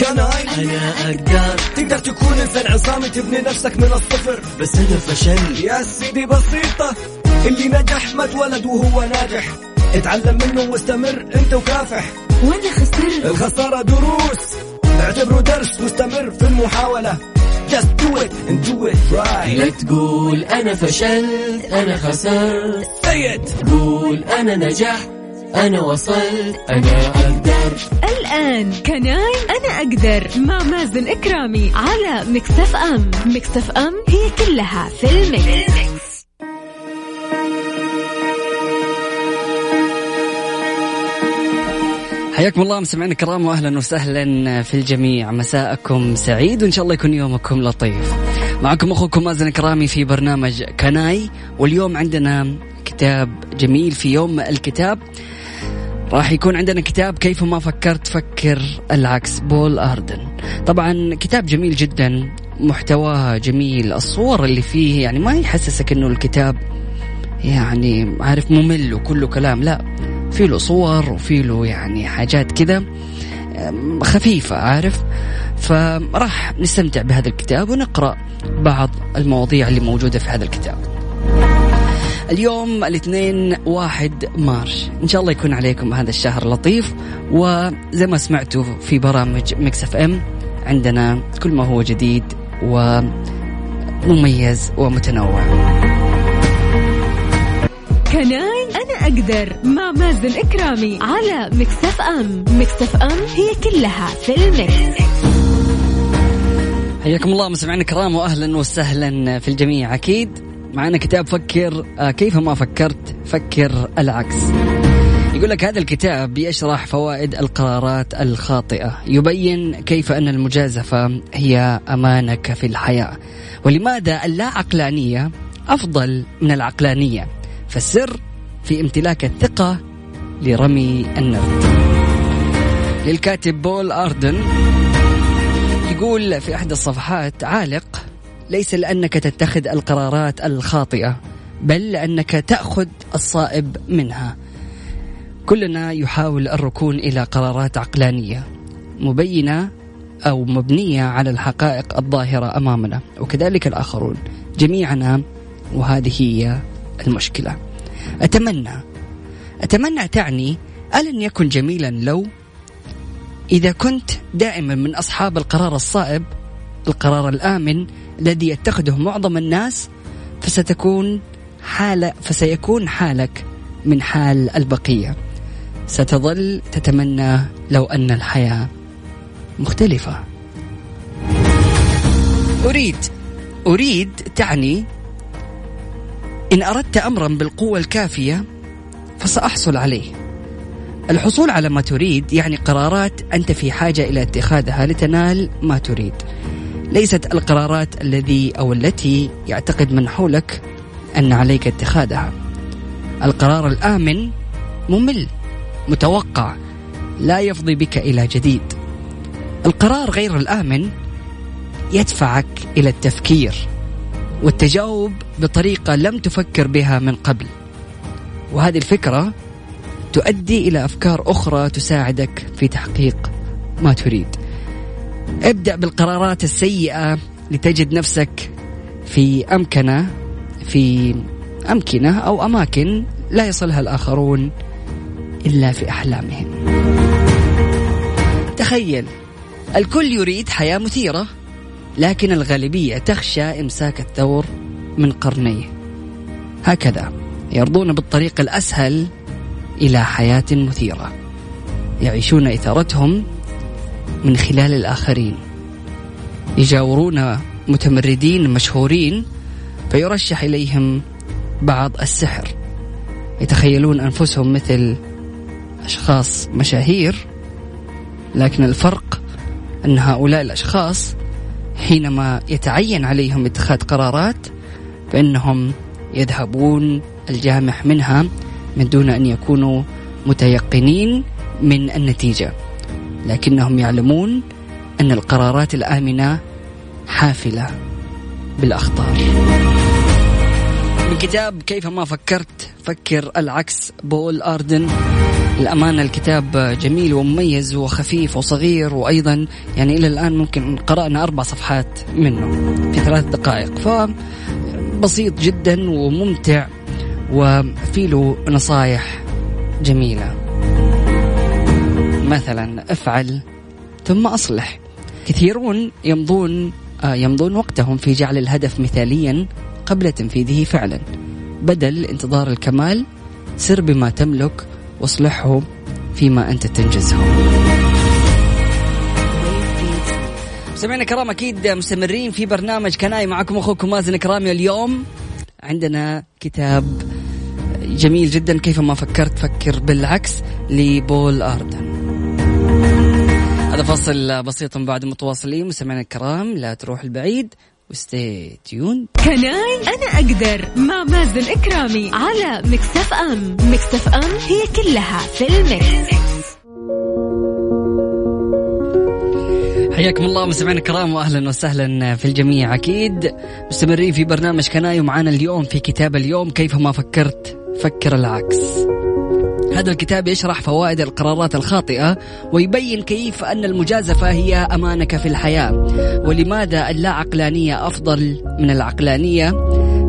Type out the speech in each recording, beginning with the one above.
كناي أنا أقدر. تقدر تكون إنسان عصامي تبني نفسك من الصفر. بس أنا فشل. يا سيدي بسيطة اللي نجح ما اتولد وهو ناجح. اتعلم منه واستمر أنت وكافح. وأنا خسرت. الخسارة دروس. اعتبره درس واستمر في المحاولة. Just do it and do it right. لا تقول أنا فشلت أنا خسرت. Say it. قول أنا نجحت. أنا وصلت أنا أقدر. الآن Can I أنا أقدر. مع مازن كرامي على Mix FM. Mix FM هي كلها في ال mix. حياكم الله مستمعينا الكرام واهلا وسهلا في الجميع. مساءكم سعيد وإن شاء الله يكون يومكم لطيف. معكم أخوكم مازن كرامي في برنامج Can I واليوم عندنا كتاب جميل في يوم الكتاب. راح يكون عندنا كتاب كيف ما فكرت فكر العكس بول أردن. طبعا كتاب جميل جدا محتواه جميل الصور اللي فيه يعني ما يحسسك إنه الكتاب يعني عارف ممل وكله كلام لا في له صور وفي له يعني حاجات كذا خفيفة عارف؟ فراح نستمتع بهذا الكتاب ونقرأ بعض المواضيع اللي موجودة في هذا الكتاب. اليوم الاثنين واحد March. إن شاء الله يكون عليكم هذا الشهر لطيف. وزي ما سمعتوا في برامج Mix FM عندنا كل ما هو جديد ومميز ومتنوع. Can I أنا أقدر مع مازن كرامي على Mix FM. Mix FM هي كلها في ال mix. حياكم الله مستمعينا الكرام واهلا وسهلا في الجميع أكيد. معنا كتاب فكر آه، كيف ما فكرت فكر العكس. يقول لك هذا الكتاب يشرح فوائد القرارات الخاطئة. يبين كيف أن المجازفة هي أمانك في الحياة. ولماذا اللا عقلانية أفضل من العقلانية؟ فالسر في امتلاك الثقة لرمي النرد. للكاتب بول أردن يقول في أحد الصفحات عالق ليس لأنك تتخذ القرارات الخاطئة بل لأنك تأخذ الصائب منها. كلنا يحاول الركون إلى قرارات عقلانية مبينة أو مبنية على الحقائق الظاهرة أمامنا وكذلك الآخرون جميعنا وهذه هي المشكلة. أتمنى أتمنى تعني ألن يكن جميلا لو إذا كنت دائما من أصحاب القرار الصائب القرار الآمن الذي يتخذه معظم الناس فستكون حالة فسيكون حالك من حال البقية. ستظل تتمنى لو أن الحياة مختلفة. أريد أريد تعني إن أردت أمرا بالقوة الكافية فسأحصل عليه. الحصول على ما تريد يعني قرارات أنت في حاجة إلى اتخاذها لتنال ما تريد. ليست القرارات الذي أو التي يعتقد من حولك أن عليك اتخاذها. القرار الآمن ممل متوقع لا يفضي بك إلى جديد. القرار غير الآمن يدفعك إلى التفكير والتجاوب بطريقة لم تفكر بها من قبل. وهذه الفكرة تؤدي إلى أفكار أخرى تساعدك في تحقيق ما تريد. ابدأ بالقرارات السيئة لتجد نفسك في أمكنة في أمكنة أو أماكن لا يصلها الآخرون إلا في أحلامهم. تخيل الكل يريد حياة مثيرة لكن الغالبية تخشى إمساك الثور من قرنيه. هكذا يرضون بالطريق الأسهل إلى حياة مثيرة. يعيشون إثارتهم من خلال الآخرين. يجاورون متمردين مشهورين فيرشح إليهم بعض السحر. يتخيلون أنفسهم مثل أشخاص مشاهير لكن الفرق أن هؤلاء الأشخاص حينما يتعين عليهم اتخاذ قرارات فإنهم يذهبون الجامح منها من دون أن يكونوا متيقنين من النتيجة. لكنهم يعلمون أن القرارات الآمنة حافلة بالأخطار. من كتاب كيف ما فكرت فكر العكس بول أردن. الأمانة الكتاب جميل ومميز وخفيف وصغير وأيضا يعني إلى الآن ممكن قرأنا أربع صفحات منه في ثلاث دقائق. فبسيط جدا وممتع وفي له نصايح جميلة. مثلا افعل ثم أصلح. كثيرون يمضون آه، يمضون وقتهم في جعل الهدف مثاليا قبل تنفيذه فعلا. بدل انتظار الكمال سر بما تملك واصلحه فيما أنت تنجزه. سمعنا كرام أكيد مستمرين في برنامج كناي معكم أخوكم مازن كرامي اليوم. عندنا كتاب جميل جدا كيف ما فكرت فكر بالعكس لبول أردن. هذا فصل بسيط بعد متواصلين مستمعينا الكرام لا تروح البعيد وستي تيون. كناي أنا أقدر مع مازن إكرامي على مكسف أم مكسف أم هي كلها في المكس. حياكم الله مستمعينا الكرام واهلا وسهلا في الجميع. أكيد مستمرين في برنامج كناي ومعنا اليوم في كتاب اليوم كيف ما فكرت فكر العكس. هذا الكتاب يشرح فوائد القرارات الخاطئة ويبين كيف أن المجازفة هي أمانك في الحياة ولماذا اللا عقلانية أفضل من العقلانية؟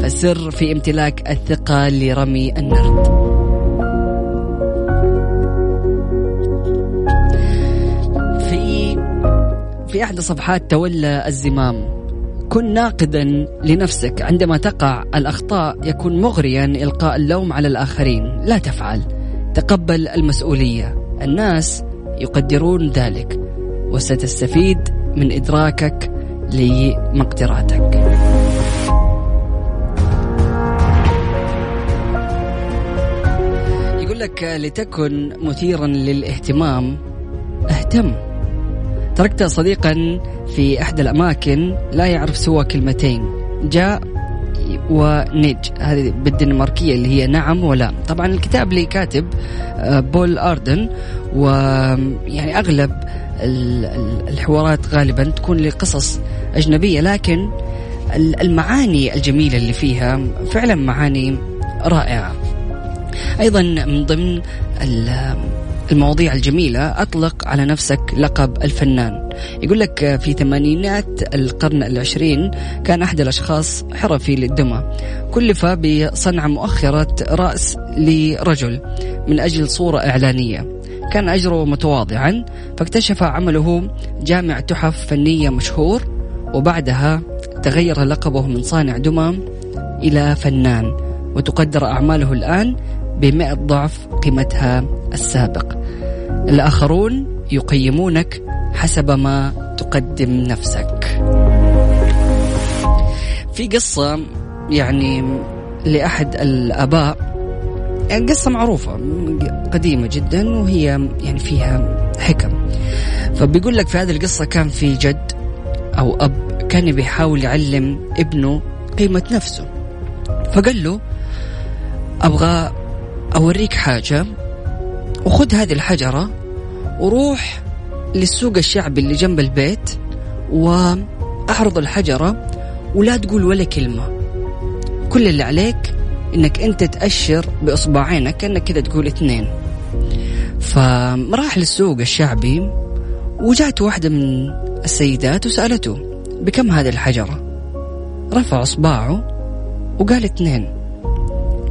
فالسر في امتلاك الثقة لرمي النرد. في في إحدى صفحات تولى الزمام كن ناقدا لنفسك عندما تقع الأخطاء يكون مغريا إلقاء اللوم على الآخرين. لا تفعل. تقبل المسؤولية. الناس يقدرون ذلك وستستفيد من إدراكك لمقدراتك. يقول لك لتكن مثيرا للاهتمام اهتم. تركت صديقا في إحدى الأماكن لا يعرف سوى كلمتين جاء ونج هذه بالدنماركية اللي هي نعم ولا. طبعا الكتاب اللي كاتب آه، بول أردن ويعني أغلب الحوارات غالبا تكون لقصص أجنبية لكن المعاني الجميلة اللي فيها فعلا معاني رائعة. أيضا من ضمن المواضيع الجميلة أطلق على نفسك لقب الفنان. يقول لك في ثمانينات القرن العشرين كان أحد الأشخاص حرفي للدمى. كلف بصنع مؤخرة رأس لرجل من أجل صورة إعلانية. كان أجره متواضعا فاكتشف عمله جامع تحف فنية مشهور وبعدها تغير لقبه من صانع دمى إلى فنان وتقدر أعماله الآن بمئة ضعف قيمتها. السابق. الآخرون يقيمونك حسب ما تقدم نفسك. في قصة يعني لأحد الآباء يعني قصة معروفة قديمة جدا وهي يعني فيها حكم. فبيقول لك في هذه القصة كان في جد أو أب كان بيحاول يعلم ابنه قيمة نفسه. فقال له أبغى أوريك حاجة. وخذ هذه الحجرة وروح للسوق الشعبي اللي جنب البيت وأعرض الحجرة ولا تقول ولا كلمة. كل اللي عليك إنك أنت تأشر بإصبعينك كأنك كذا تقول اثنين. فراح للسوق الشعبي وجات واحدة من السيدات وسألته بكم هذه الحجرة؟ رفع إصبعه وقال اثنين.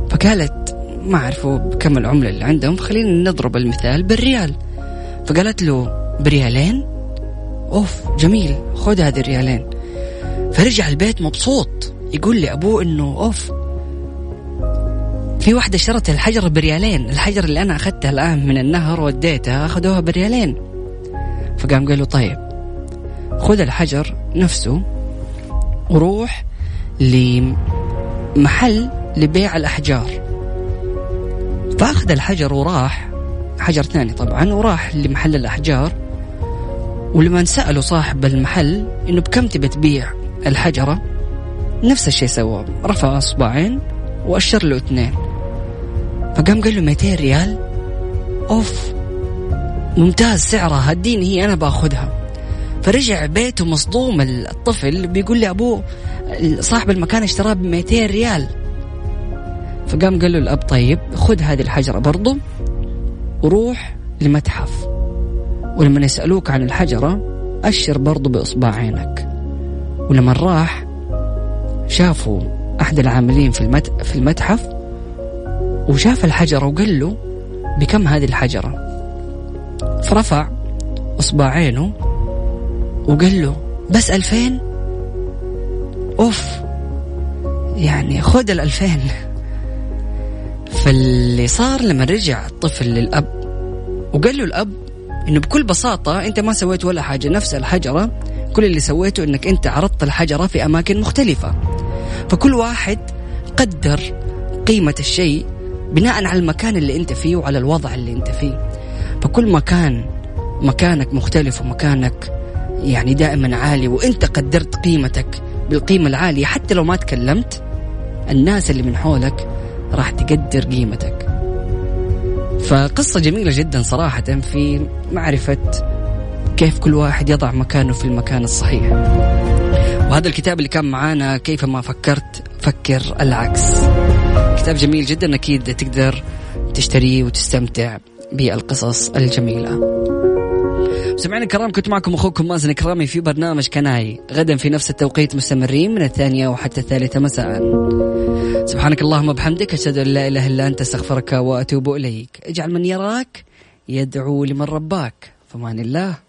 فقالت ما أعرفوا بكم العملة اللي عندهم. خلينا نضرب المثال بالريال. فقالت له بريالين؟ أوف جميل خذ هذه الريالين. فرجع البيت مبسوط يقول لأبوه إنه أوف. في واحدة اشترت الحجر بريالين. الحجر اللي أنا أخذته الآن من النهر وديتها أخذوها بريالين. فقام قال له طيب خذ الحجر نفسه وروح لمحل لبيع الأحجار. فأخذ الحجر وراح حجر ثاني طبعا وراح لمحل الأحجار. ولما سألوا صاحب المحل إنه بكم تبي تبيع الحجرة نفس الشيء سوى. رفع أصبعين وأشر له اثنين. فقام قال له 200 ريال؟ أوف ممتاز سعرها هديني هي أنا بأخذها. فرجع بيته مصدوم الطفل بيقول لي أبوه صاحب المكان اشتراه ب 200 ريال. فقام قال له الأب طيب خذ هذه الحجرة برضو وروح لمتحف. ولما يسألوك عن الحجرة أشر برضو بإصبع عينك. ولما راح شافوا أحد العاملين في. في المتحف وشاف الحجرة وقال له بكم هذه الحجرة. فرفع إصبع عينه وقال له بس ألفين؟ أوف يعني خذ الألفين. فاللي صار لما رجع الطفل للأب وقال له الأب إنه بكل بساطة أنت ما سويت ولا حاجة نفس الحجرة كل اللي سويته إنك أنت عرضت الحجرة في أماكن مختلفة. فكل واحد قدر قيمة الشيء بناء على المكان اللي أنت فيه وعلى الوضع اللي أنت فيه. فكل ما كان مكانك مختلف ومكانك يعني دائما عالي وأنت قدرت قيمتك بالقيمة العالية. حتى لو ما تكلمت الناس اللي من حولك راح تقدر قيمتك. فقصة جميلة جدا صراحة في معرفة كيف كل واحد يضع مكانه في المكان الصحيح. وهذا الكتاب اللي كان معانا كيف ما فكرت فكر العكس. كتاب جميل جدا أكيد تقدر تشتريه وتستمتع بالقصص الجميلة. سمعنا الكرام كنت معكم أخوكم مازن كرامي في برنامج كناي. غدا في نفس التوقيت مستمرين من الثانية وحتى الثالثة مساء. سبحانك اللهم وبحمدك أشهد أن لا إله إلا أنت أستغفرك وأتوب إليك. اجعل من يراك يدعو لمن رباك. فمان الله.